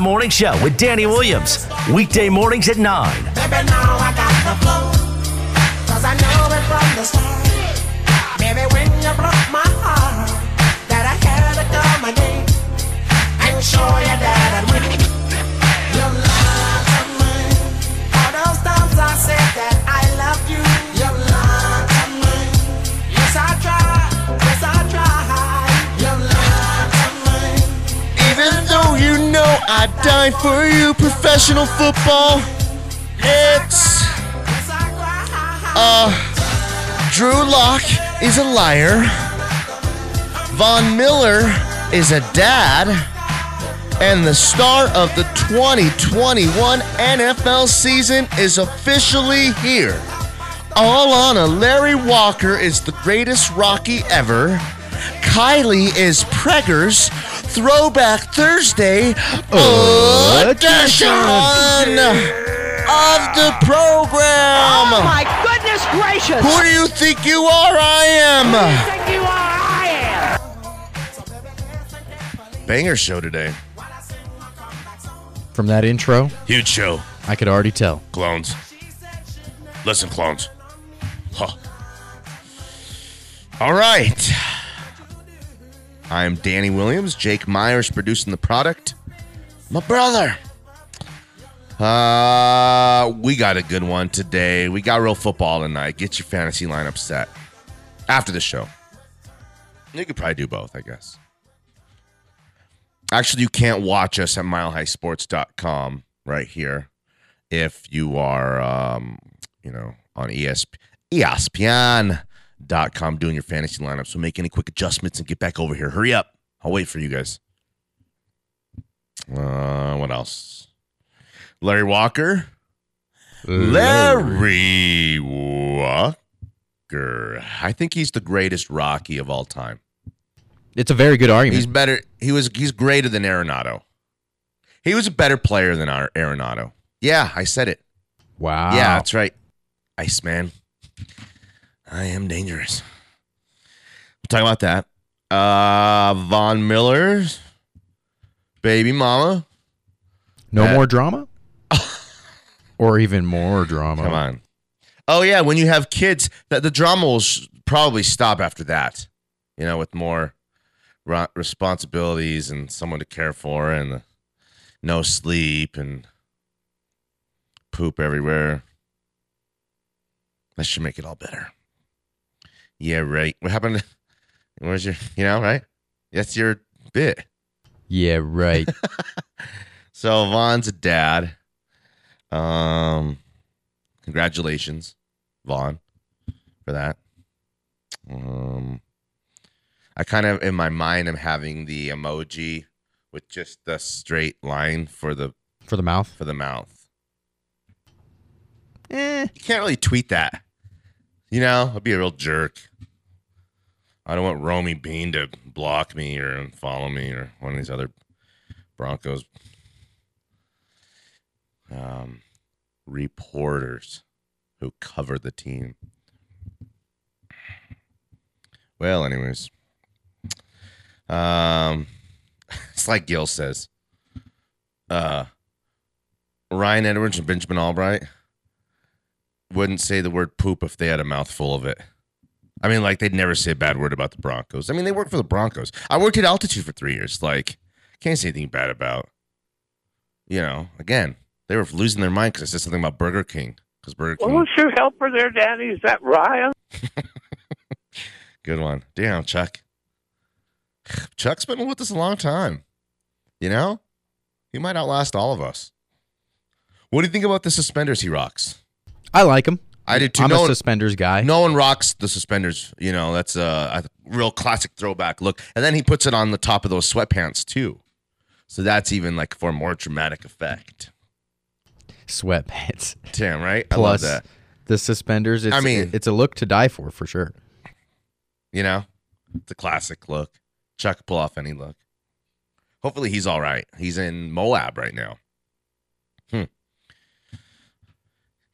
Morning Show with Danny Williams. Weekday mornings at 9. I died for you, professional football, it's uh Drew Lock is a liar. Von Miller is a dad. And the star of the 2021 NFL season is officially here. All on a Larry Walker is the greatest Rocky ever. Kylie is Preggers. Throwback Thursday edition of the program. Oh my goodness gracious! Who do you think you are? I am. Who do you think you are? I am. Banger show today. From that intro, Huge show. I could already tell. Clones. Listen, clones. Huh. All right. I'm Danny Williams. Jake Myers producing the product. My brother. Uh, we got a good one today. We got real football tonight. Get your fantasy lineup set after the show. You could probably do both, I guess. Actually, you can't watch us at milehighsports.com right here if you are, um, you know, on E ESP, ESPN.com doing your fantasy lineup. So make any quick adjustments and get back over here. Hurry up. I'll wait for you guys. Uh, what else? Larry Walker. Larry Walker. I think he's the greatest Rocky of all time. It's a very good argument. He's better. He was. He's greater than Arenado. He was a better player than our Arenado. Yeah, I said it. wow. Yeah, that's right. Iceman. I am dangerous. We'll talk about that. Uh Von Miller's baby mama. no Uh, more drama? or even more drama. Come on. Oh yeah, when you have kids, that the drama will sh- probably stop after that. You know, with more ro- responsibilities and someone to care for, and no sleep and poop everywhere. That should make it all better. Yeah, right. What happened? to- Where's your? You know, right? That's your bit. Yeah, right. So Von's a dad. Um, congratulations, Von, for that. Um, I kind of in my mind I'm having the emoji with just the straight line for the For the mouth. for the mouth. Eh. You can't really tweet that. You know, I'd be a real jerk. I don't want Romi Bean to block me or follow me or one of these other Broncos um, reporters who cover the team. Well, anyways, um, it's like Gil says. Uh, Ryan Edwards and Benjamin Albright wouldn't say the word poop if they had a mouthful of it. I mean, like they'd never say a bad word about the Broncos. I mean, they work for the Broncos. I worked at altitude for three years. Like, can't say anything bad about. You know, again, they were losing their mind because I said something about Burger King. Because Burger What King, was your helper there, Danny? Is that Ryan? good one. Damn, Chuck. Chuck's been with us a long time. You know, he might outlast all of us. What do you think about the suspenders he rocks? I like him. I did too. I'm No a one- suspenders guy. No one rocks the suspenders. You know, that's a, a real classic throwback look. And then he puts it on the top of those sweatpants too. So that's even like for more dramatic effect. Sweatpants. Damn, right? Plus I love that. the suspenders. It's, I mean- it's a look to die for, for sure. You know, it's a classic look. Chuck pull off any look. Hopefully he's all right. He's in Moab right now. Hmm.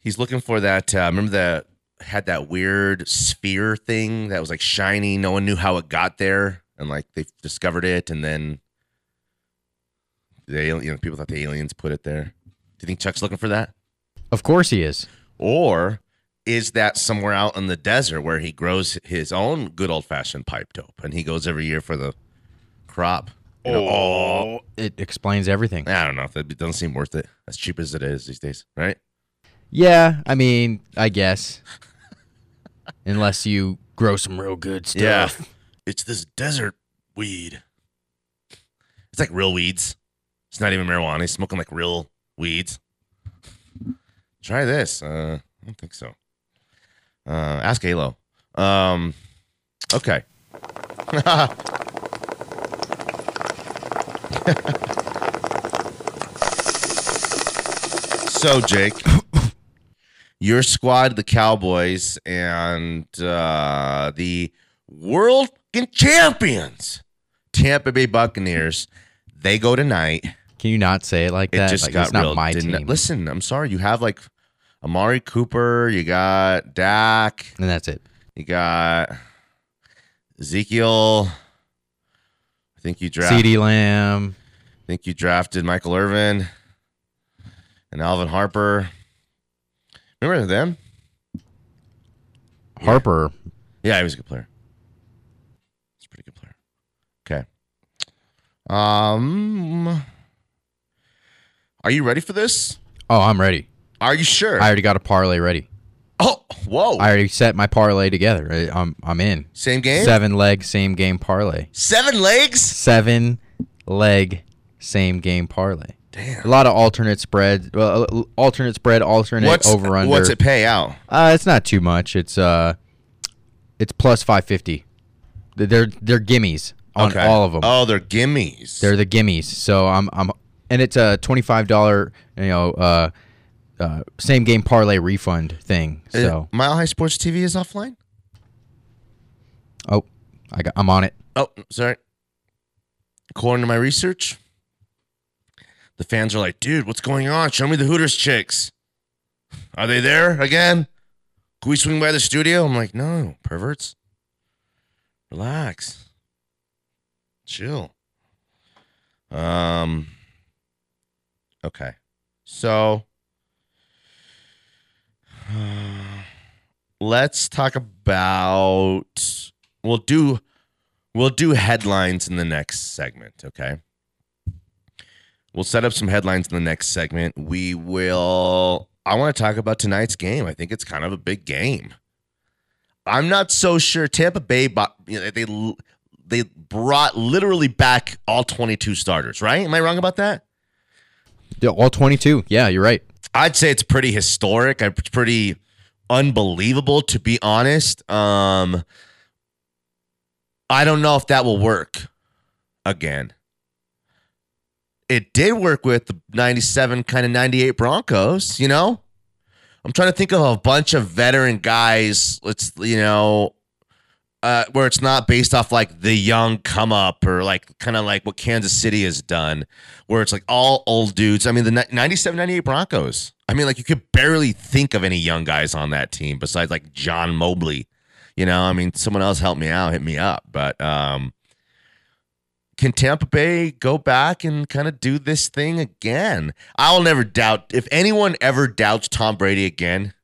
He's looking for that. Uh, remember that had that weird sphere thing that was like shiny. No one knew how it got there, and like they discovered it, and then The alien, you know, people thought the aliens put it there. Do you think Chuck's looking for that? Of course he is. Or is that somewhere out in the desert where he grows his own good old fashioned pipe dope and he goes every year for the crop? You know, oh, It explains everything. I don't know. That doesn't seem worth it. As cheap as it is these days, right? Yeah, I mean, I guess. Unless you grow some real good stuff. Yeah. It's this desert weed. It's like real weeds. It's not even marijuana. He's smoking like real weeds. Try this. Uh, I don't think so. Uh, ask Halo. Um, okay. so, Jake, your squad, the Cowboys, and uh, the world champions, Tampa Bay Buccaneers, they go tonight. Can you not say it like It that? just like, got it's not my didn't team. Listen, I'm sorry. You have like Amari Cooper. You got Dak. and that's it. You got Ezekiel. I think you drafted. CeeDee Lamb. I think you drafted Michael Irvin and Alvin Harper. Remember them? Harper. Yeah, he was a good player. He's a pretty good player. Okay. Um, are you ready for this? Oh, I'm ready. Are you sure? I already got a parlay ready. oh, whoa! I already set my parlay together. I- I'm I'm in. Same game. Seven leg same game parlay. Seven legs. Seven leg same game parlay. Damn. A lot of alternate spread. Well, uh, alternate spread, alternate What's over under. What's it pay out? Uh, it's not too much. It's uh, it's plus five fifty. They're they're gimmies on Okay. all of them. Oh, they're gimmies. They're the gimmies. So I'm I'm and it's a twenty five dollar you know uh, uh same game parlay refund thing. Uh, So Mile High Sports TV is offline. oh, I got I'm on it. Oh, sorry. According to my research, the fans are like, dude, what's going on? Show me the Hooters chicks. Are they there again? Can we swing by the studio? I'm like, no, perverts. Relax. Chill. Um Okay. So let's talk about we'll do we'll do headlines in the next segment, okay? We'll set up some headlines in the next segment. We will I want to talk about tonight's game. I think it's kind of a big game. I'm not so sure Tampa Bay bought, you know, they they brought literally back all 22 starters, right? Am I wrong about that? Yeah, all twenty two. Yeah, you're right. I'd say it's pretty historic. It's pretty unbelievable, to be honest. Um, I don't know if that will work again. It did work with the 97, kind of 98 Broncos, you know? I'm trying to think of a bunch of veteran guys, let's, you know, uh, where it's not based off like the young come up or like kind of like what Kansas City has done, where it's like all old dudes. I mean, the 97, 98 Broncos. I mean, like you could barely think of any young guys on that team besides like John Mobley. You know, I mean, someone else help me out, hit me up. But um, can Tampa Bay go back and kind of do this thing again? I'll never doubt. If anyone ever doubts Tom Brady again,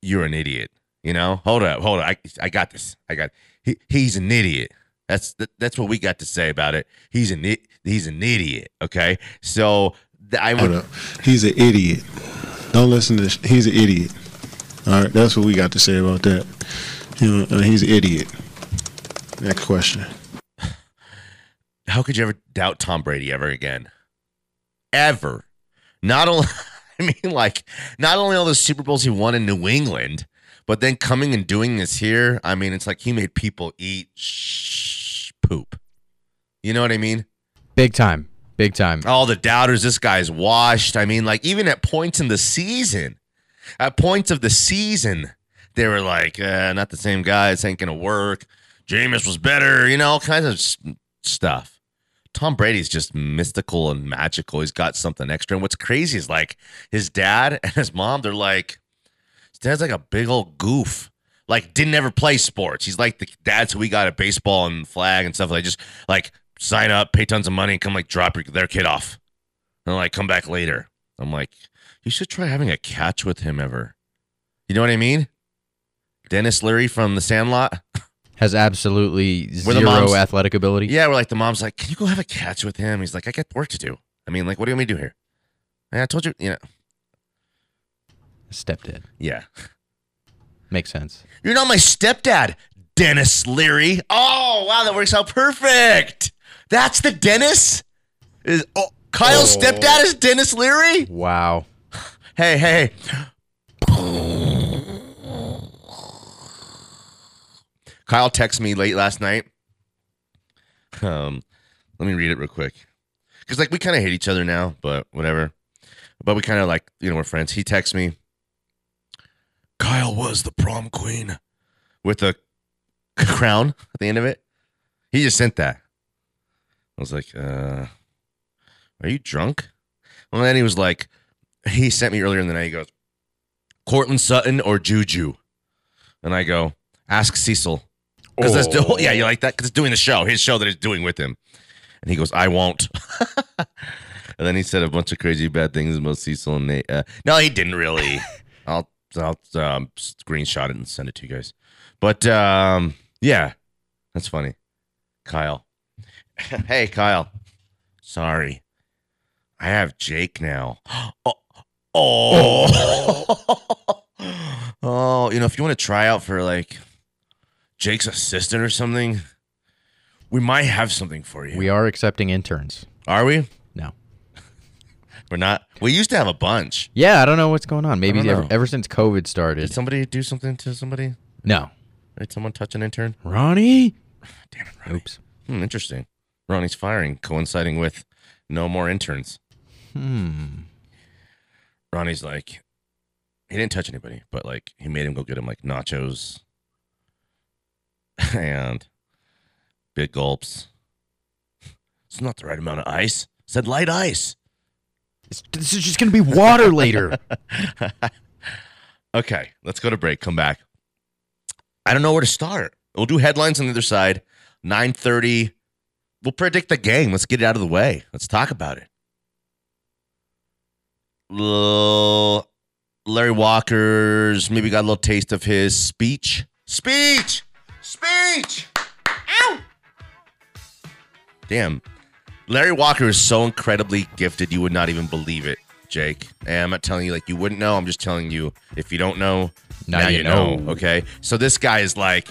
you're an idiot. You know, hold up, hold up. I, I got this. I got. He, he's an idiot. That's that's what we got to say about it. He's an he's an idiot. Okay, so I would. He's an idiot. Don't listen to. Sh- he's an idiot. All right, that's what we got to say about that. You know, uh, he's an idiot. Next question. How could you ever doubt Tom Brady ever again? Ever. Not only. I mean, like, not only all the Super Bowls he won in New England, but then coming and doing this here. I mean, it's like he made people eat sh- poop. You know what I mean? Big time. Big time. all the doubters, this guy's washed. I mean, like even at points in the season, at points of the season, they were like, uh, not the same guy. This ain't gonna work. Jameis was better, you know, all kinds of stuff. Tom Brady's just mystical and magical. He's got something extra. And what's crazy is like his dad and his mom, they're like, his dad's like a big old goof. Like, didn't ever play sports. He's like the dads who we got at baseball and flag and stuff. Like, just like sign up, pay tons of money, and come like drop your, their kid off, and like come back later. I'm like, you should try having a catch with him ever. You know what I mean? Denis Leary from The Sandlot. Has absolutely Were the zero moms- athletic ability. Yeah, we're like the mom's like, can you go have a catch with him? He's like, I got work to do. I mean, like, what do you want me to do here? I told you, you know, Stepdad. yeah. Makes sense. You're not my stepdad, Denis Leary. Oh, wow, that works out perfect. That's the Dennis? Is oh, Kyle's oh. stepdad is Denis Leary? Wow. Hey, hey. Kyle texted me late last night. Um, let me read it real quick. Cause like we kind of hate each other now, but whatever. But we kind of like you know we're friends. He texts me. Kyle was the prom queen with a crown at the end of it. He just sent that. I was like, uh, are you drunk? Well, then he was like, he sent me earlier in the night. He goes, Courtland Sutton or Juju? And I go, ask Cecil. Because that's the whole, yeah, you like that? Because it's doing the show, his show that he's doing with him. And he goes, I won't. and then he said a bunch of crazy bad things about Cecil and Nate. Uh, no, he didn't really. I'll I'll um, screenshot it and send it to you guys. But um, yeah, that's funny. Kyle. hey, Kyle. Sorry. I have Jake now. oh. Oh. oh, you know, if you want to try out for like Jake's assistant or something, we might have something for you. We are accepting interns. Are we? No. We're not. We used to have a bunch. Yeah, I don't know what's going on. Maybe ever, ever since COVID started. Did somebody do something to somebody? No. Did someone touch an intern? Ronnie? Damn it, Ronnie. Oops. Hmm, interesting. Ronnie's firing coinciding with no more interns. Hmm. Ronnie's like, he didn't touch anybody, but like he made him go get him like nachos and big gulps. It's not the right amount of ice. Said light ice. It's- This is just going to be water later. Okay, let's go to break. Come back. I don't know where to start. We'll do headlines on the other side. Nine thirty. We'll predict the game. Let's get it out of the way. Let's talk about it. Larry Walker's maybe got a little taste of his speech. Speech. Speech. Ow. Damn. Larry Walker is so incredibly gifted, you would not even believe it, Jake. And I'm not telling you like you wouldn't know. I'm just telling you if you don't know, Now now, you you know. know. Okay. So this guy is like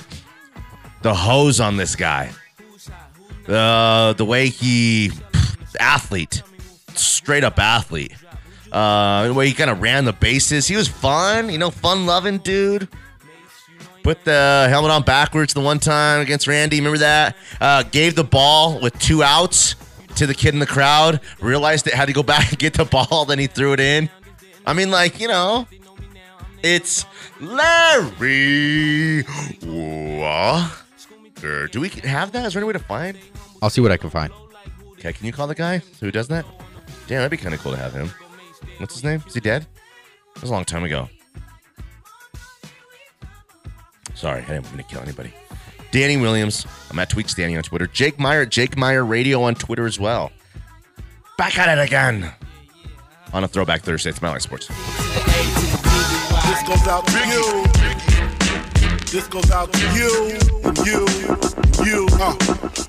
the hose on this guy. Uh, the way he athlete, straight up athlete. Uh, the way he kind of ran the bases. He was fun, you know, fun loving dude. Put the helmet on backwards the one time against Randy. Remember that? Uh, gave the ball with two outs to the kid in the crowd. Realized it had to go back and get the ball. Then he threw it in. I mean, like you know, it's Larry Walker. Do we have that? Is there any way to find? I'll see what I can find. Okay, can you call the guy who does that? Damn, that'd be kind of cool to have him. What's his name? Is he dead? That was a long time ago. Sorry, I didn't mean to kill anybody. Danny Williams. I'm at Tweaks Danny on Twitter. Jake Meyer at Jake Meyer Radio on Twitter as well. Back at it again on a Throwback Thursday. It's Mile High Sports. This goes out to you. This goes out to you, and you, you. Uh.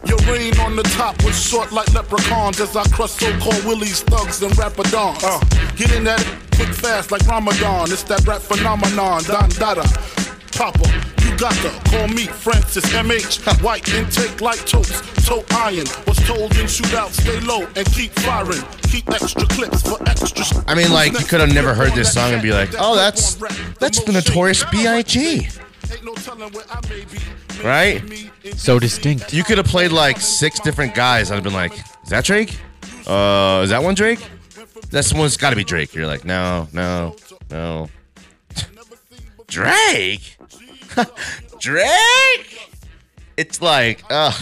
Your reign on the top was short like leprechauns as I crush so-called willies, thugs, and rapadons. Uh. Get in that quick fast like Ramadan. It's that rap phenomenon. Don Dada, Papa. You got to call me Francis MH. White intake like toast, toe iron. Was told in shootout, stay low and keep firing. Keep extra clips for extra. I mean, like, you could have never heard this song and be like, oh, that's that's the Notorious B.I.G. Right? So distinct. You could have played like six different guys. I'd have been like, is that Drake? Uh, is that one Drake? That's one's got to be Drake. You're like, no, no, no. Drake? Drake? It's like, ugh,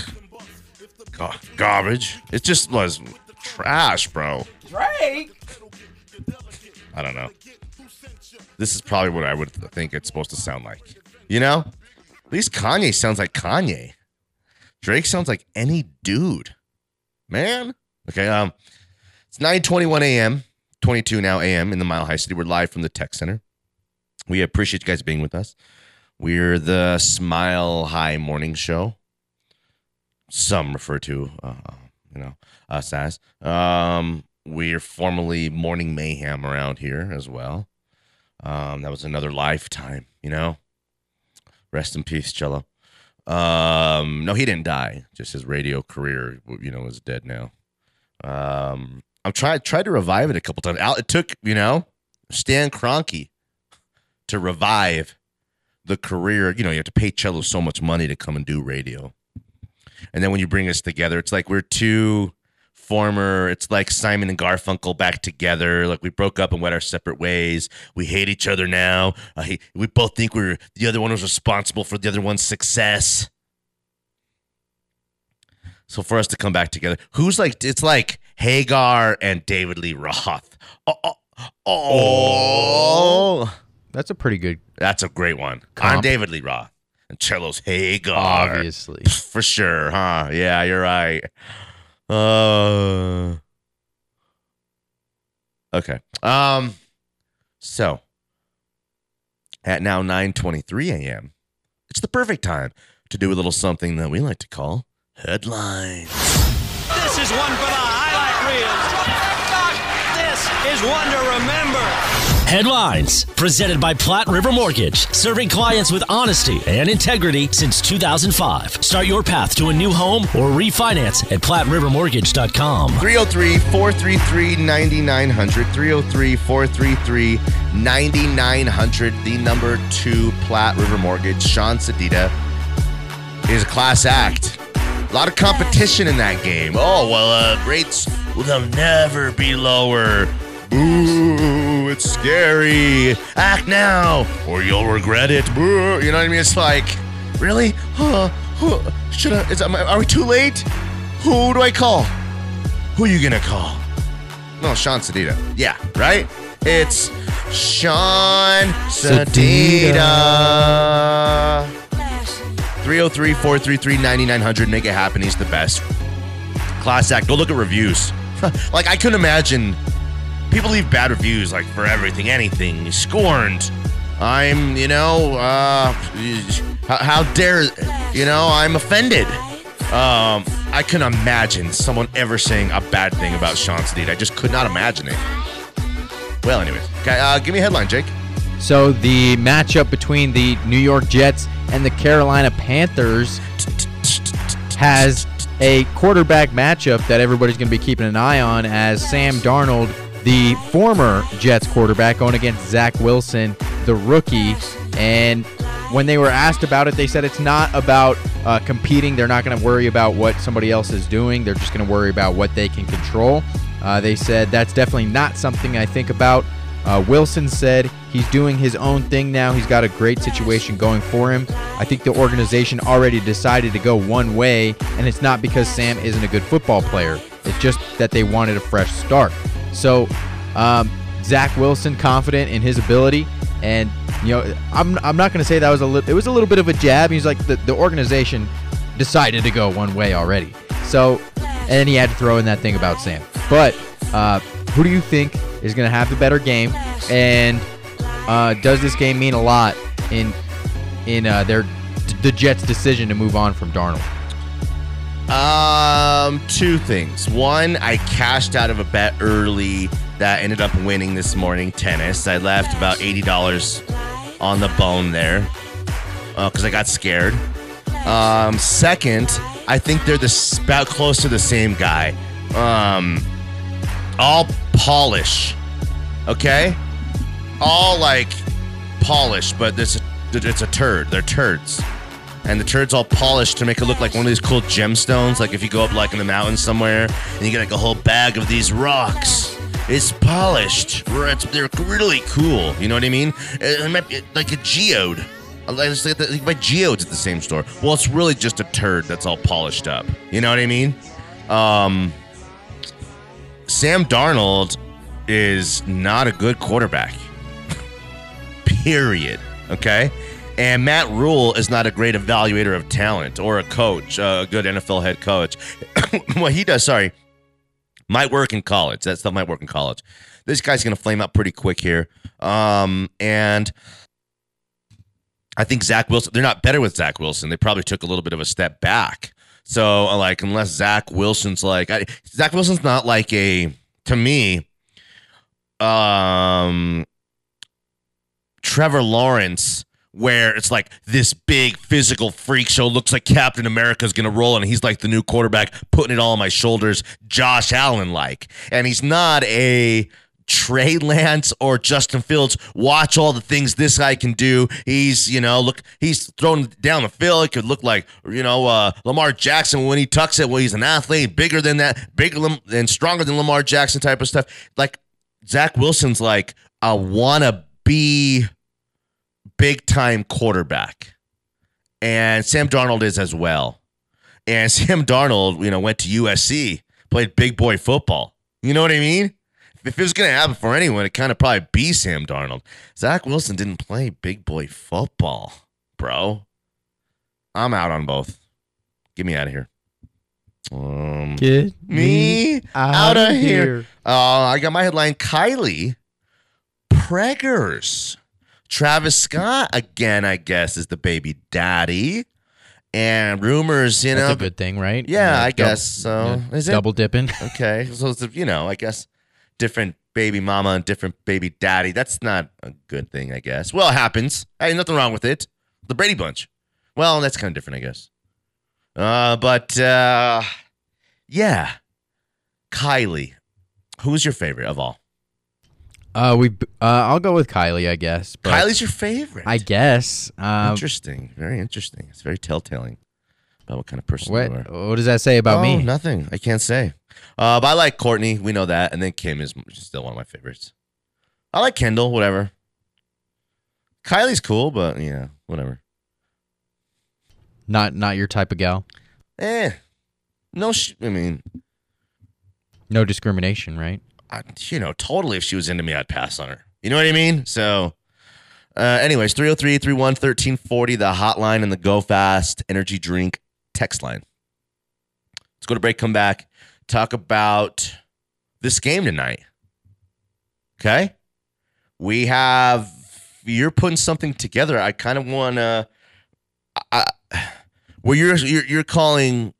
Gar- garbage. It just was trash, bro. Drake. I don't know. This is probably what I would think it's supposed to sound like. You know? At least Kanye sounds like Kanye. Drake sounds like any dude. man. Okay, um, it's 9:21 a.m., 22 now a.m. in the Mile High City. We're live from the Tech Center. We appreciate you guys being with us. We're the Smile High Morning Show. Some refer to, uh, you know, us as. Um, we're formerly Morning Mayhem around here as well. Um, that was another lifetime, you know. Rest in peace, Cello. Um, no, he didn't die. Just his radio career, you know, is dead now. Um, I'm trying tried to revive it a couple times. It took, you know, Stan Kroenke to revive the career. You know, you have to pay Cello so much money to come and do radio. And then when you bring us together, it's like we're two former, it's like Simon and Garfunkel back together. Like we broke up and went our separate ways. We hate each other now. Hate, we both think we're the other one was responsible for the other one's success. So for us to come back together, who's like it's like Hagar and David Lee Roth. Oh, oh, oh. That's a pretty good. that's a great one. I'm David Lee Roth and Cello's Hagar. Obviously. For sure, huh? Yeah, you're right. Uh Okay. Um so at now 9:23 a.m. It's the perfect time to do a little something that we like to call headlines. This is one for the highlight reels. This is one to remember. Headlines presented by Platte River Mortgage, serving clients with honesty and integrity since 2005. Start your path to a new home or refinance at PlatteRiverMortgage.com. 303 433 9900. 303 433 9900. The number two Platte River Mortgage. Sean Sedita is a class act. A lot of competition in that game. Oh, well, uh, rates will never be lower. Boo, it's scary. Act now or you'll regret it. You know what I mean? It's like, really? Huh? Huh? Should I? Is, are we too late? Who do I call? Who are you gonna call? No, Sean Sedita. Yeah, right? It's Sean Sedita. 303 433 9900. Make it happen. He's the best. Class act. Go look at reviews. like, I couldn't imagine. People leave bad reviews, like, for everything, anything. Scorned. I'm, you know, uh, how, how dare, you know, I'm offended. Um, I couldn't imagine someone ever saying a bad thing about Sean Steed. I just could not imagine it. Well, anyways, okay, uh, give me a headline, Jake. So the matchup between the New York Jets and the Carolina Panthers has a quarterback matchup that everybody's going to be keeping an eye on as Sam Darnold, the former Jets quarterback, going against Zach Wilson, the rookie. And when they were asked about it, they said it's not about uh, competing. They're not going to worry about what somebody else is doing. They're just going to worry about what they can control. Uh, they said that's definitely not something I think about. Uh, Wilson said he's doing his own thing now. He's got a great situation going for him. I think the organization already decided to go one way, and it's not because Sam isn't a good football player. It's just that they wanted a fresh start. So, um, Zach Wilson confident in his ability, and you know, I'm, I'm not going to say that was a little. It was a little bit of a jab. He's like the, the organization decided to go one way already. So, and then he had to throw in that thing about Sam. But uh, who do you think is going to have the better game? And uh, does this game mean a lot in in uh, their the Jets' decision to move on from Darnold? Um, two things. One, I cashed out of a bet early that ended up winning this morning. Tennis. I left about eighty dollars on the bone there because I got scared. Um, second, I think they're the about close to the same guy. Um, all polish. Okay, all like polish, but this it's a turd. They're turds and the turd's all polished to make it look like one of these cool gemstones. Like if you go up like in the mountains somewhere and you get like a whole bag of these rocks. It's polished. It's, they're really cool. You know what I mean? It, it might be like a geode. I just that- My geodes at the same store. Well, it's really just a turd that's all polished up. You know what I mean? Um, Sam Darnold is not a good quarterback. Period. Okay? And Matt Rhule is not a great evaluator of talent or a coach, uh, a good NFL head coach. what he does, sorry, might work in college. That stuff might work in college. This guy's going to flame out pretty quick here. Um, and I think Zach Wilson, they're not better with Zach Wilson. They probably took a little bit of a step back. So, like, unless Zach Wilson's like, I, Zach Wilson's not like a, to me, um, Trevor Lawrence, where it's like this big physical freak show looks like Captain America's gonna roll and he's like the new quarterback putting it all on my shoulders, Josh Allen like. And he's not a Trey Lance or Justin Fields. Watch all the things this guy can do. He's, you know, look, he's thrown down the field. It could look like, you know, uh, Lamar Jackson when he tucks it. Well, he's an athlete, bigger than that, bigger and stronger than Lamar Jackson type of stuff. Like Zach Wilson's like a wanna be big time quarterback. And Sam Darnold is as well. And Sam Darnold, you know, went to USC, played big boy football. You know what I mean? If it was going to happen for anyone, it kind of probably be Sam Darnold. Zach Wilson didn't play big boy football, bro. I'm out on both. Get me out of here. Um, Get me out of here. Uh, I got my headline Kylie Preggers. Travis Scott, again, I guess, is the baby daddy. And rumors, you know, That's a good thing, right? Yeah, I dou- guess so. yeah, Is it? double dipping. Okay. So, it's, you know, I guess different baby mama and different baby daddy. That's not a good thing, I guess. Well, it happens. Hey, nothing wrong with it. The Brady Bunch. Well, that's kind of different, I guess. Uh, but uh, yeah, Kylie. Who's your favorite of all? Uh, we. Uh, I'll go with Kylie, I guess. But Kylie's your favorite. I guess. Um, interesting. Very interesting. It's very telltale about what kind of person what? you are. What does that say about oh, me? Nothing. I can't say. Uh, but I like Kourtney. We know that. And then Kim is still one of my favorites. I like Kendall. Whatever. Kylie's cool, but yeah, whatever. Not not your type of gal. Eh. No, sh- I mean, No discrimination, right? I, you know, totally. If she was into me, I'd pass on her. You know what I mean? So, uh, anyways, 303 331 1340, the hotline and the Go Fast energy drink text line. Let's go to break, come back, talk about this game tonight. Okay? We have, you're putting something together. I kind of want to, where you're, you're, you're calling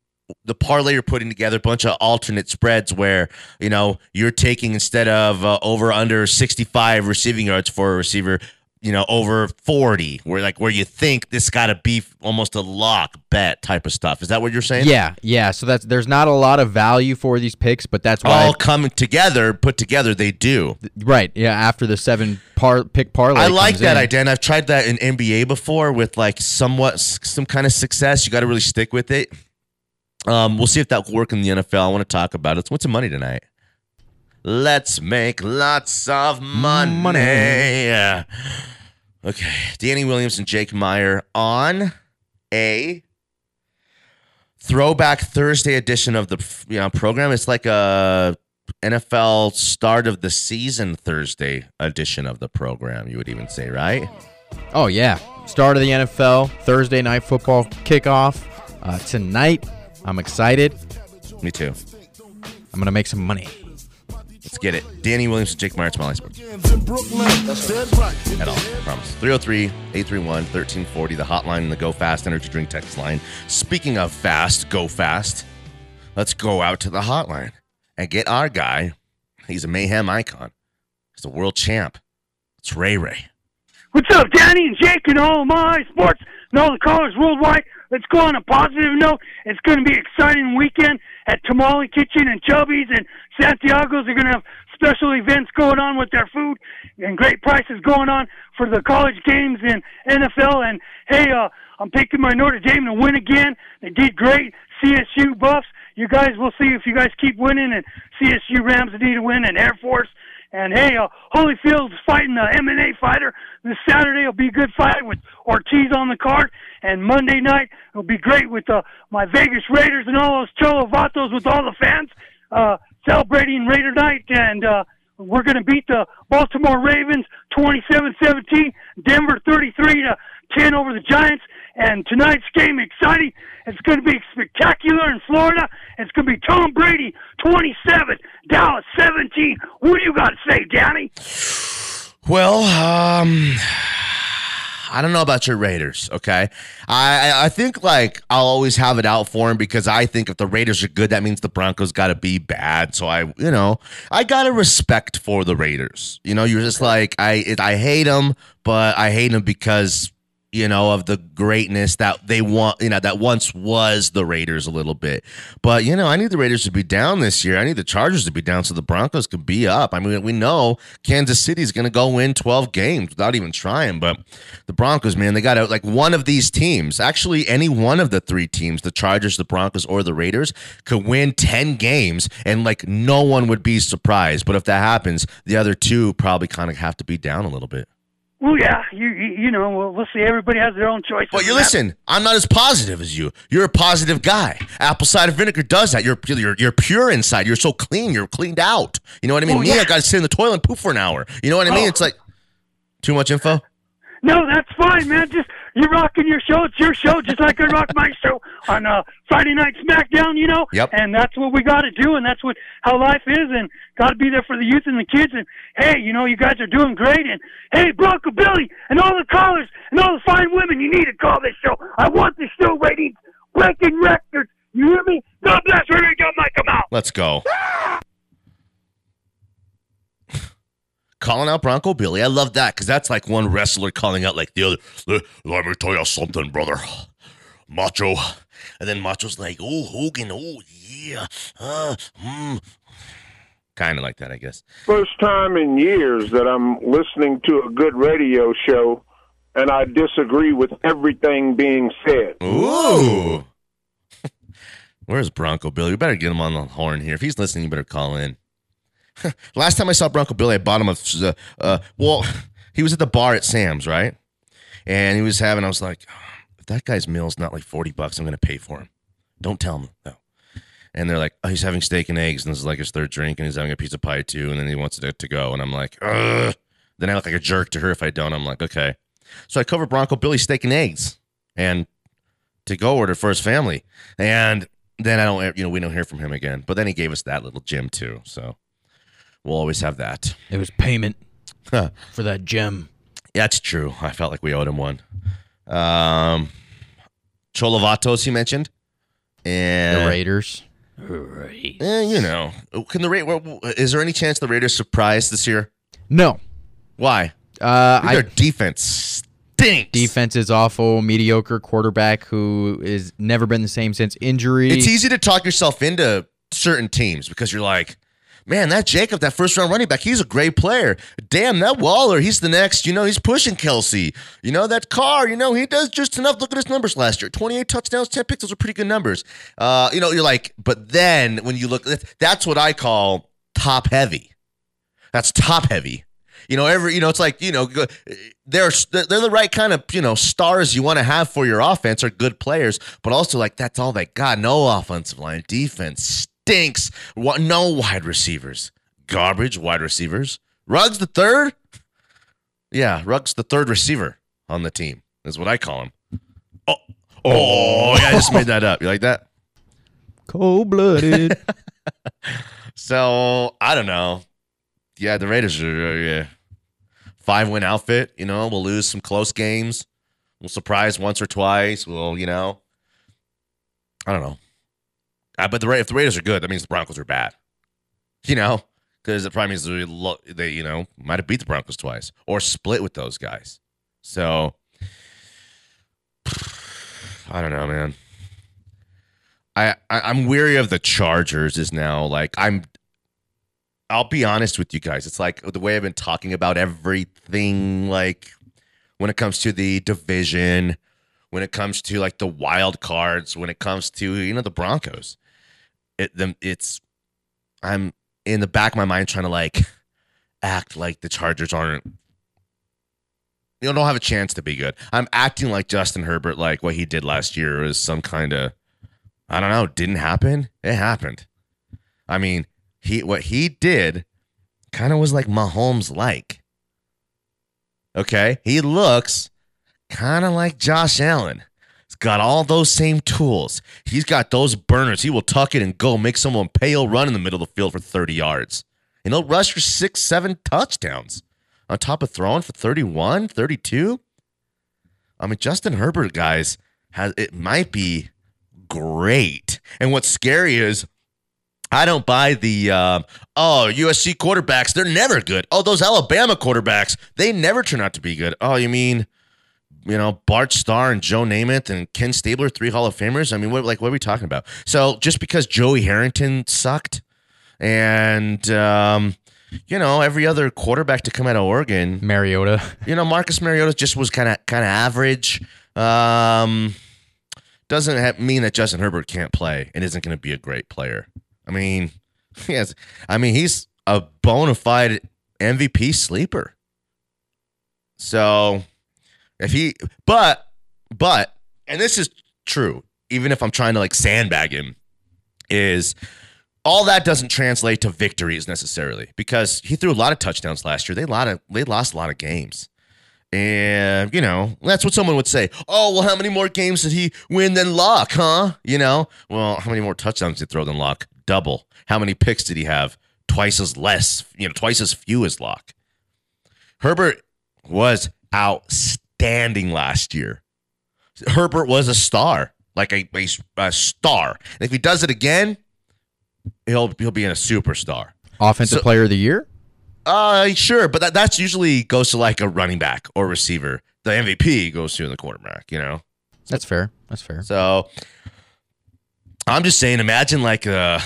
the parlay you're putting together a bunch of alternate spreads where you know you're taking instead of uh, over under 65 receiving yards for a receiver you know over 40 where like where you think this got to be almost a lock bet type of stuff is that what you're saying Yeah, yeah. So that's there's not a lot of value for these picks, but that's why. all coming together put together they do right. Yeah. After the seven par pick parlay. I like that in. idea, and I've tried that in NBA before with like somewhat some kind of success. You got to really stick with it. Um, we'll see if that will work in the NFL. I want to talk about it. Let's win some money tonight. Let's make lots of money. Money. Okay, Danny Williams and Jake Meyer on a throwback Thursday edition of the you know, program. It's like a NFL start of the season Thursday edition of the program. You would even say, right? Oh yeah, start of the NFL Thursday night football kickoff uh, tonight. I'm excited. Me too. I'm gonna make some money. Let's get it. Danny Williams and Jake Myers, Smiley Sports. In Brooklyn, that's dead right. At all, I promise. 303 831 1340, the hotline and the Go Fast Energy Drink text line. Speaking of fast, go fast. Let's go out to the hotline and get our guy. He's a mayhem icon. He's a world champ. It's Ray Ray. What's up, Danny and Jake and all my sports all the callers worldwide? Let's go on a positive note. It's going to be an exciting weekend at Tamale Kitchen and Chubby's and Santiago's. They're going to have special events going on with their food and great prices going on for the college games and NFL. And hey, uh, I'm picking my Notre Dame to win again. They did great. CSU Buffs. You guys, we'll see if you guys keep winning. And CSU Rams need to win. And Air Force. And hey, uh, Holyfield's fighting the MMA fighter this Saturday. It'll be a good fight with Ortiz on the card. And Monday night it'll be great with uh, my Vegas Raiders and all those Cholo Vatos with all the fans uh, celebrating Raider night. And uh, we're going to beat the Baltimore Ravens 27-17, Denver 33 to 10 over the Giants. And tonight's game exciting. It's going to be spectacular in Florida. It's going to be Tom Brady 27, Dallas 17. What do you got to say, Danny? Well, um, I don't know about your Raiders. Okay, I I- think like I'll always have it out for him because I think if the Raiders are good, that means the Broncos got to be bad. So I, you know, I got a respect for the Raiders. You know, you're just like I it, I hate them, but I hate them because you know of the greatness that they want. You know that once was the Raiders a little bit, but you know I need the Raiders to be down this year. I need the Chargers to be down so the Broncos could be up. I mean, we know Kansas City's going to go win 12 games without even trying, but the Broncos, man, they got out like one of these teams. Actually, any one of the three teams, the Chargers, the Broncos, or the Raiders, could win 10 games and like no one would be surprised. But if that happens, the other two probably kind of have to be down a little bit. Well, yeah, you you, know, we'll, we'll see. Everybody has their own choice. But you listen, I'm not as positive as you. You're a positive guy. Apple cider vinegar does that. You're you're you're pure inside. You're so clean. You're cleaned out. You know what I mean? Oh, Me, yeah. I got to sit in the toilet and poop for an hour. You know what I mean? Oh. It's like too much info. No, that's fine, man. Just you're rocking your show. It's your show, just like I rock my show on uh, Friday Night SmackDown. You know. Yep. And that's what we got to do, and that's what how life is, and got to be there for the youth and the kids. And hey, you know, you guys are doing great. And hey, Bronco Billy, and all the callers, and all the fine women, you need to call this show. I want the show ratings breaking records. You hear me? God bless. Here we go, Mike. Come out. Let's go. Calling out Bronco Billy. I love that because that's like one wrestler calling out like the other. "Let- me tell you something, brother. Macho. And then Macho's like, oh, Hogan, oh, yeah. Uh, mm. Kind of like that, I guess. First time in years that I'm listening to a good radio show and I disagree with everything being said. Ooh. Where's Bronco Billy? We better get him on the horn here. If he's listening, you better call in. Last time I saw Bronco Billy, I bought him a. Uh, uh, well, he was at the bar at Sam's, right? And he was having. I was like, if that guy's meal's not like forty bucks, I'm gonna pay for him. Don't tell him though. And they're like, oh, he's having steak and eggs, and this is like his third drink, and he's having a piece of pie too, and then he wants it to go, and I'm like, Ugh. Then I look like a jerk to her if I don't. I'm like, okay. So I cover Bronco Billy steak and eggs, and to go order for his family, and then I don't, you know, we don't hear from him again. But then he gave us that little gym too, so we'll always have that. It was payment Huh. for that gem. That's true. I felt like we owed him one. Um, Cholovatos, he mentioned, and The Raiders. Right. Eh, you know, can the Ra- well, Is there any chance the Raiders surprise this year? No. Why? Uh, Their I, defense stinks. defense is awful. Mediocre quarterback who is never been the same since injury. It's easy to talk yourself into certain teams because you're like, man, that Jacob, that first round running back, he's a great player. Damn, that Waller, he's the next, you know, he's pushing Kelce. You know, that Carr, you know, he does just enough. Look at his numbers last year 28 touchdowns, 10 picks. Those are pretty good numbers. Uh, you know, you're like, but then when you look, that's what I call top heavy. That's top heavy. You know, every you know, it's like you know, they're they're the right kind of you know stars you want to have for your offense are good players, but also like that's all they got. No offensive line, defense stinks. What? No wide receivers, garbage wide receivers. Ruggs the third, yeah, Ruggs the third receiver on the team is what I call him. Oh, oh, oh. yeah, I just made that up. You like that? cold blooded. So I don't know. Yeah, the Raiders are yeah. five win outfit. You know, we'll lose some close games. We'll surprise once or twice. We'll you know, I don't know. Uh, but the if the Raiders are good, that means the Broncos are bad. You know, because it probably means they, they you know might have beat the Broncos twice or split with those guys. So I don't know, man. I, I I'm weary of the Chargers. Is now like I'm. I'll be honest with you guys. It's like the way I've been talking about everything. Like when it comes to the division, when it comes to like the wild cards, when it comes to you know the Broncos, it it's. I'm in the back of my mind trying to like act like the Chargers aren't. You don't have a chance to be good. I'm acting like Justin Herbert, like what he did last year was some kind of I don't know, didn't happen. It happened. I mean, he what he did kind of was like Mahomes like. Okay? He looks kind of like Josh Allen. Got all those same tools. He's got those burners. He will tuck it and go make someone pay. Run in the middle of the field for 30 yards. And he'll rush for six, seven touchdowns on top of throwing for 31, 32. I mean, Justin Herbert, guys, has it might be great. And what's scary is I don't buy the um, oh USC quarterbacks. They're never good. Oh, those Alabama quarterbacks, they never turn out to be good. Oh, you mean you know Bart Starr and Joe Namath and Ken Stabler, three Hall of Famers? I mean, what like what are we talking about? So just because Joey Harrington sucked, and um, you know every other quarterback to come out of Oregon, Mariota, you know Marcus Mariota just was kind of kind of average. Um, doesn't have, mean that Justin Herbert can't play and isn't going to be a great player. I mean, yes, I mean he's a bona fide MVP sleeper. So if he, but, but, and this is true, even if I'm trying to like sandbag him, is all that doesn't translate to victories necessarily because he threw a lot of touchdowns last year. They lot of they lost a lot of games. And, you know, that's what someone would say. Oh, well, how many more games did he win than Lock, huh? You know, well, how many more touchdowns did he throw than Lock? Double. How many picks did he have? Twice as less, you know, twice as few as Lock. Herbert was outstanding last year. Herbert was a star, like a, a, a star. And if he does it again, he'll he'll be in a superstar. Offensive So- player of the year? Uh, sure, but that that's usually goes to like a running back or receiver. The MVP goes to the quarterback. You know, That's fair. That's fair. so I'm just saying, imagine like uh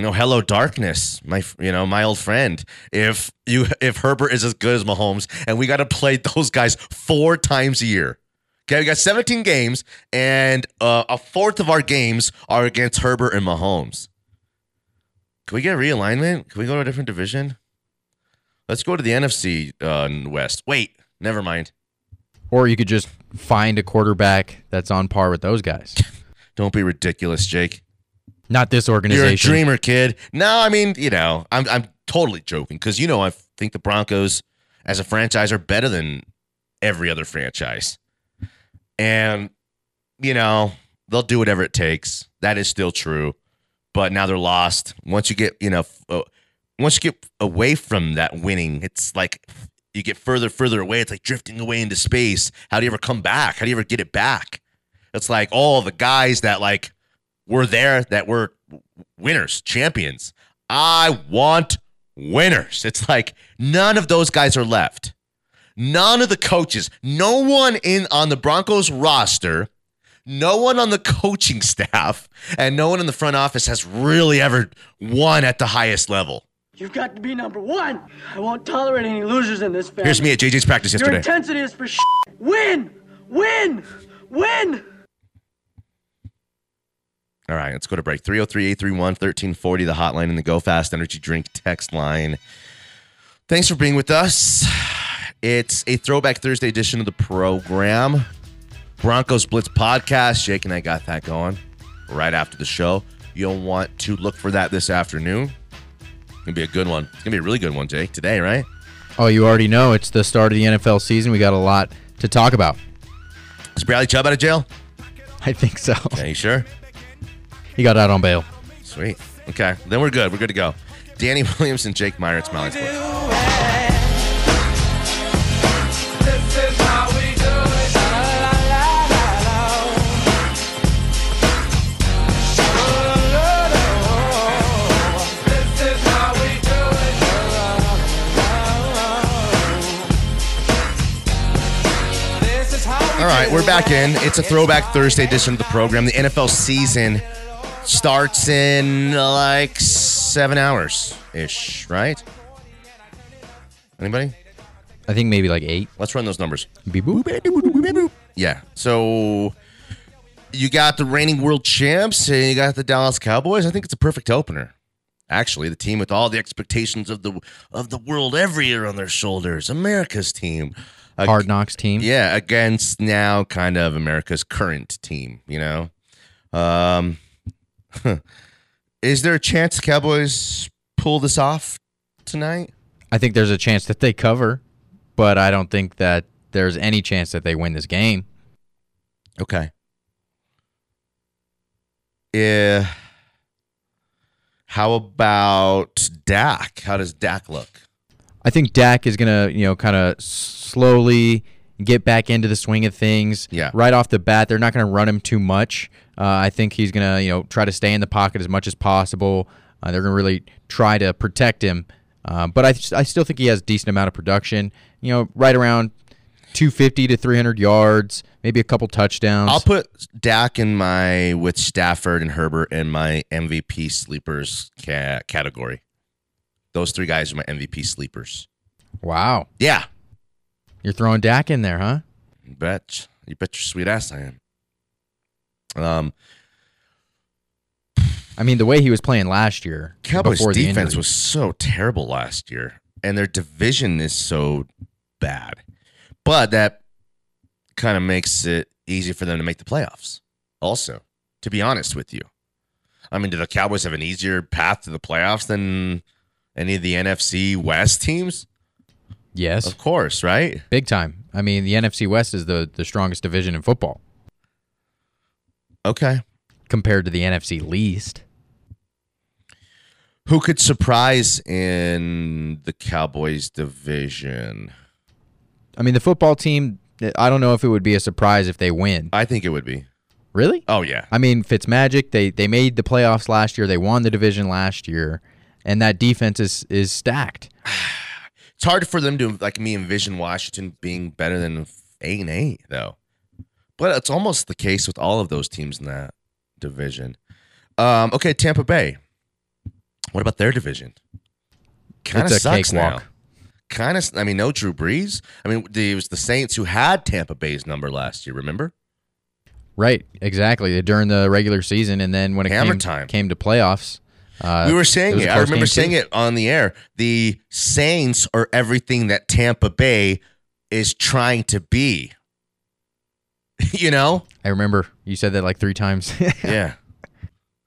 you know, hello darkness, my you know my old friend. If you if Herbert is as good as Mahomes, and we got to play those guys four times a year. Okay, we got 17 games, and uh, a fourth of our games are against Herbert and Mahomes. Can we get realignment? Can we go to a different division? Let's go to the NFC uh, West. Wait, never mind. Or you could just find a quarterback that's on par with those guys. Don't be ridiculous, Jake. Not this organization. You're a dreamer, kid. No, I mean, you know, I'm I'm totally joking because you know I think the Broncos as a franchise are better than every other franchise, and you know they'll do whatever it takes. That is still true, but now they're lost. Once you get you know, uh, once you get away from that winning, it's like you get further, further away. It's like drifting away into space. How do you ever come back? How do you ever get it back? It's like all the guys that like were there that were winners, champions. I want winners. It's like none of those guys are left. None of the coaches, no one in on the Broncos roster, no one on the coaching staff, and no one in the front office has really ever won at the highest level. You've got to be number one. I won't tolerate any losers in this family. Here's me at JJ's practice yesterday. Your intensity is for sh- win, win, win. All right, let's go to break. 303 831 1340, the hotline and the Go Fast Energy Drink text line. Thanks for being with us. It's a Throwback Thursday edition of the program. Broncos Blitz podcast. Jake and I got that going right after the show. You'll want to look for that this afternoon. It's going to be a good one. It's going to be a really good one, Jake, today, right? Oh, you already know it's the start of the NFL season. We got a lot to talk about. Is Bradley Chubb out of jail? I think so. Okay, you sure? He got out on bail. Sweet. Okay, then we're good. We're good to go. Danny Williams and Jake Meyer at Smiley. All right, we're back in. It's a throwback Thursday edition of the program. The NFL season starts in like seven hours ish, right? Anybody? I think maybe like eight. Let's run those numbers. Beep boop. Yeah. So you got the reigning world champs and you got the Dallas Cowboys. I think it's a perfect opener. Actually, the team with all the expectations of the of the world every year on their shoulders. America's team. Ag- Hard knocks team. yeah, against now kind of America's current team, you know. Um is there a chance the Cowboys pull this off tonight? I think there's a chance that they cover, but I don't think that there's any chance that they win this game. Okay. Yeah. How about Dak? How does Dak look? I think Dak is gonna, you know, kind of slowly get back into the swing of things. Yeah. Right off the bat, they're not gonna run him too much. Uh, I think he's gonna, you know, try to stay in the pocket as much as possible. Uh, they're gonna really try to protect him. Uh, but I, I still think he has a decent amount of production. You know, right around 250 to 300 yards, maybe a couple touchdowns. I'll put Dak in my with Stafford and Herbert in my MVP sleepers ca- category. Those three guys are my MVP sleepers. wow. Yeah, You're throwing Dak in there, huh? you bet. You bet your sweet ass I am. Um, I mean, the way he was playing last year, Cowboys defense was so terrible last year, and their division is so bad. But that kind of makes it easy for them to make the playoffs. Also, to be honest with you, I mean, do the Cowboys have an easier path to the playoffs than any of the NFC West teams? yes, Of course, right? big time. I mean, the NFC West is the the strongest division in football Okay. compared to the NFC least. Who could surprise in the Cowboys division? I mean, the football team. I don't know if it would be a surprise if they win. I think it would be. Really? Oh yeah. I mean, Fitzmagic. They they made the playoffs last year. They won the division last year, and that defense is is stacked. It's hard for them to like me envision Washington being better than eight and eight though. But it's almost the case with all of those teams in that division. Um, okay, Tampa Bay. What about their division? Kind of sucks now. Kind of. I mean, no Drew Brees. I mean, it was the Saints who had Tampa Bay's number last year. Remember? Right, exactly. During the regular season, and then when it Hammer came, time. came to playoffs, uh, we were saying it. a I remember saying too. it on the air. The Saints are everything that Tampa Bay is trying to be. you know? I remember you said that like three times. yeah.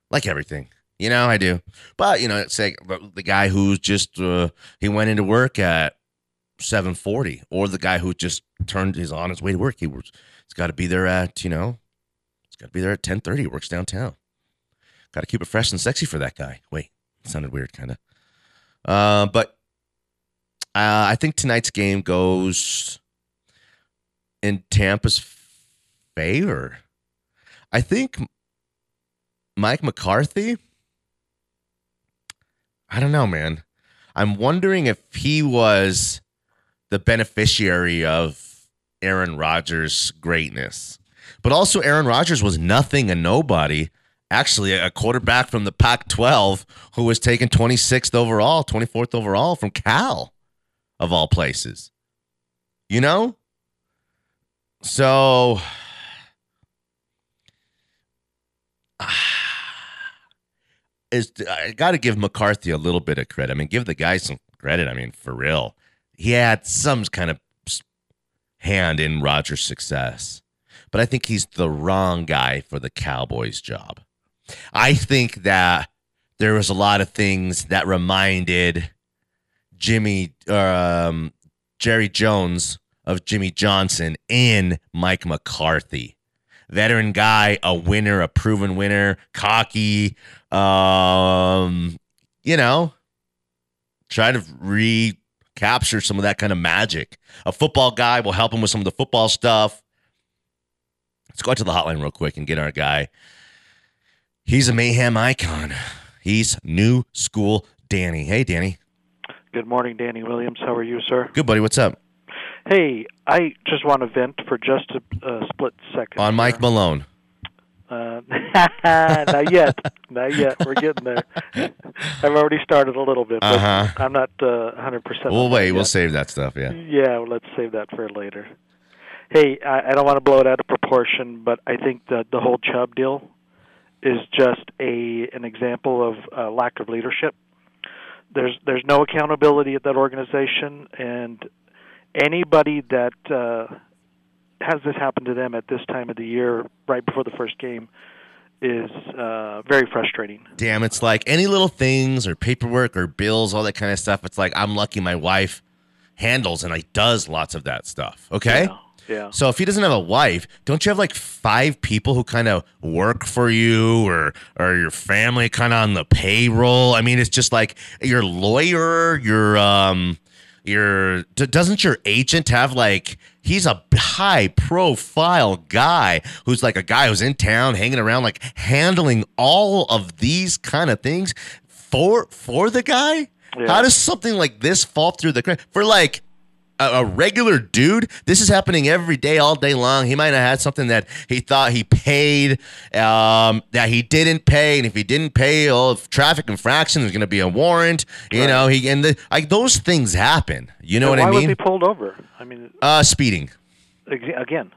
Like everything. You know, I do. But, you know, it's like the guy who's just, uh, he went into work at 740 or the guy who just turned his on his way to work. He was, he's got to be there at, you know, he's got to be there at 1030. Works downtown. Got to keep it fresh and sexy for that guy. Wait, it sounded weird, kind of. Uh, but uh, I think tonight's game goes in Tampa's favor. I think Mike McCarthy. I don't know, man. I'm wondering if he was the beneficiary of Aaron Rodgers' greatness. But also, Aaron Rodgers was nothing and nobody. Actually, a quarterback from the Pac 12 who was taken 26th overall, 24th overall from Cal, of all places. You know? So. Is I got to give McCarthy a little bit of credit. I mean, give the guy some credit. I mean, for real, he had some kind of hand in Rodgers' success, but I think he's the wrong guy for the Cowboys job. I think that there was a lot of things that reminded Jimmy, um, Jerry Jones of Jimmy Johnson in Mike McCarthy. Veteran guy, a winner, a proven winner, cocky, um, you know, try to recapture some of that kind of magic. A football guy will help him with some of the football stuff. Let's go out to the hotline real quick and get our guy. He's a mayhem icon. He's new school Danny. Hey, Danny. Good morning, Danny Williams. How are you, sir? Good, buddy. What's up? Hey, I just want to vent for just a, split second. On Mike Malone. Uh, not yet. Not yet. We're getting there. I've already started a little bit, but Uh-huh. I'm not uh, 100%. We'll wait. We'll save that stuff. Yeah. Yeah, well, let's save that for later. Hey, I, I don't want to blow it out of proportion, but I think that the whole Chubb deal is just a an example of uh, lack of leadership. There's there's no accountability at that organization, and anybody that uh, has this happen to them at this time of the year, right before the first game, is uh, very frustrating. Damn, it's like any little things or paperwork or bills, all that kind of stuff. It's like I'm lucky my wife handles and like does lots of that stuff. Okay. Yeah. So if he doesn't have a wife, don't you have like five people who kind of work for you or or your family kind of on the payroll? I mean, it's just like your lawyer, your um your d- doesn't your agent have like he's a high profile guy who's like a guy who's in town hanging around like handling all of these kind of things for for the guy? How does something like this fall through the crack for like a, regular dude, this is happening every day, all day long. He might have had something that he thought he paid, um, that he didn't pay, and if he didn't pay, oh, if traffic infraction, there's going to be a warrant. You know, he and the, like those things happen. You know And what why I was mean? he pulled over? I mean, uh, speeding. again.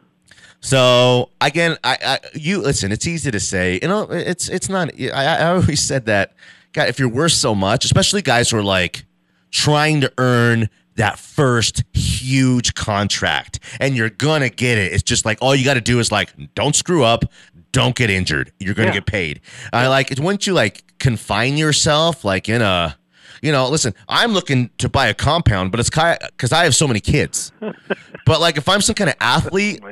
So again, I, I you listen. It's easy to say. You know, it's it's not. I, I always said that. God, if you're worth so much, especially guys who are like trying to earn that first huge contract, and you're gonna get it. It's just like all you got to do is like, don't screw up, don't get injured. You're gonna Yeah. get paid. I like. Wouldn't you like confine yourself like in a you know, listen, I'm looking to buy a compound, but it's because I have so many kids. but like, if I'm some kind of athlete,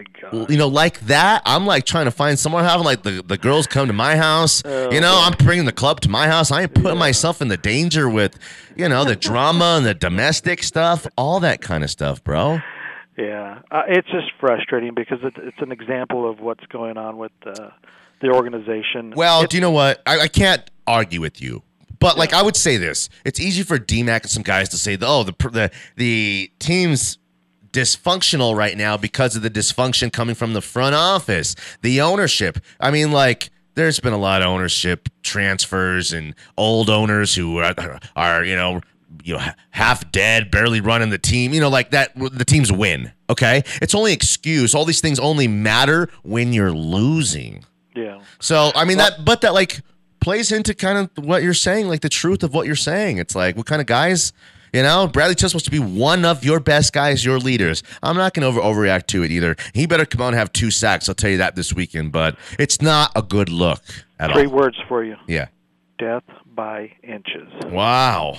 you know, like that, I'm like trying to find someone having like the, the girls come to my house. you know, I'm bringing the club to my house. I ain't putting myself in the danger with, you know, the drama and the domestic stuff, all that kind of stuff, bro. Yeah, uh, it's just frustrating because it, it's an example of what's going on with uh, the organization. Well, do you know what? I, I can't argue with you. But like I would say this, it's easy for DMAC and some guys to say, "Oh, the the the team's dysfunctional right now because of the dysfunction coming from the front office, the ownership." I mean, like there's been a lot of ownership transfers and old owners who are, are you know you know half dead, barely running the team. You know, like that. The teams win. Okay, it's only excuse. All these things only matter when you're losing. Yeah. So I mean that, but that like plays into kind of what you're saying, like the truth of what you're saying. It's like what kind of guys, you know? Bradley Chubb's supposed to be one of your best guys, your leaders. I'm not going to over overreact to it either. He better come out and have two sacks. I'll tell you that this weekend. But it's not a good look at Three all. words for you: Yeah. death by inches. Wow.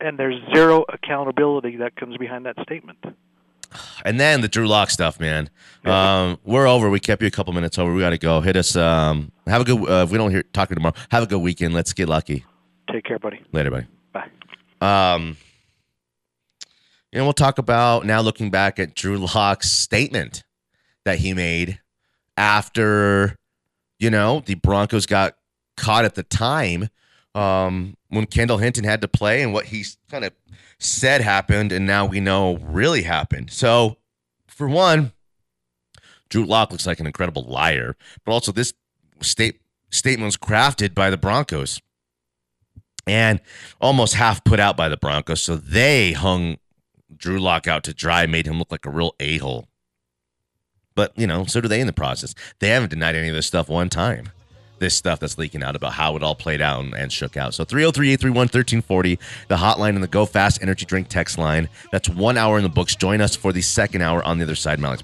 And there's zero accountability that comes behind that statement. And then the Drew Lock stuff, man. Um, we're over. We kept you a couple minutes over. We got to go. Hit us. Um, have a good. Uh, if we don't hear talking tomorrow, have a good weekend. Let's get lucky. Take care, buddy. Later, buddy. Bye. Um, know, we'll talk about now looking back at Drew Lock's statement that he made after, you know, the Broncos got caught at the time um, when Kendall Hinton had to play and what he kind of said happened, and now we know really happened. So, for one, Drew Lock looks like an incredible liar, but also this state statement was crafted by the Broncos and almost half put out by the Broncos. So they hung Drew Lock out to dry, made him look like a real a hole. But, you know, so do they in the process. They haven't denied any of this stuff one time. This stuff that's leaking out about how it all played out and, shook out. So 303 831 1340, the hotline and the Go Fast Energy Drink text line. That's one hour in the books. Join us for the second hour on the other side. Alex.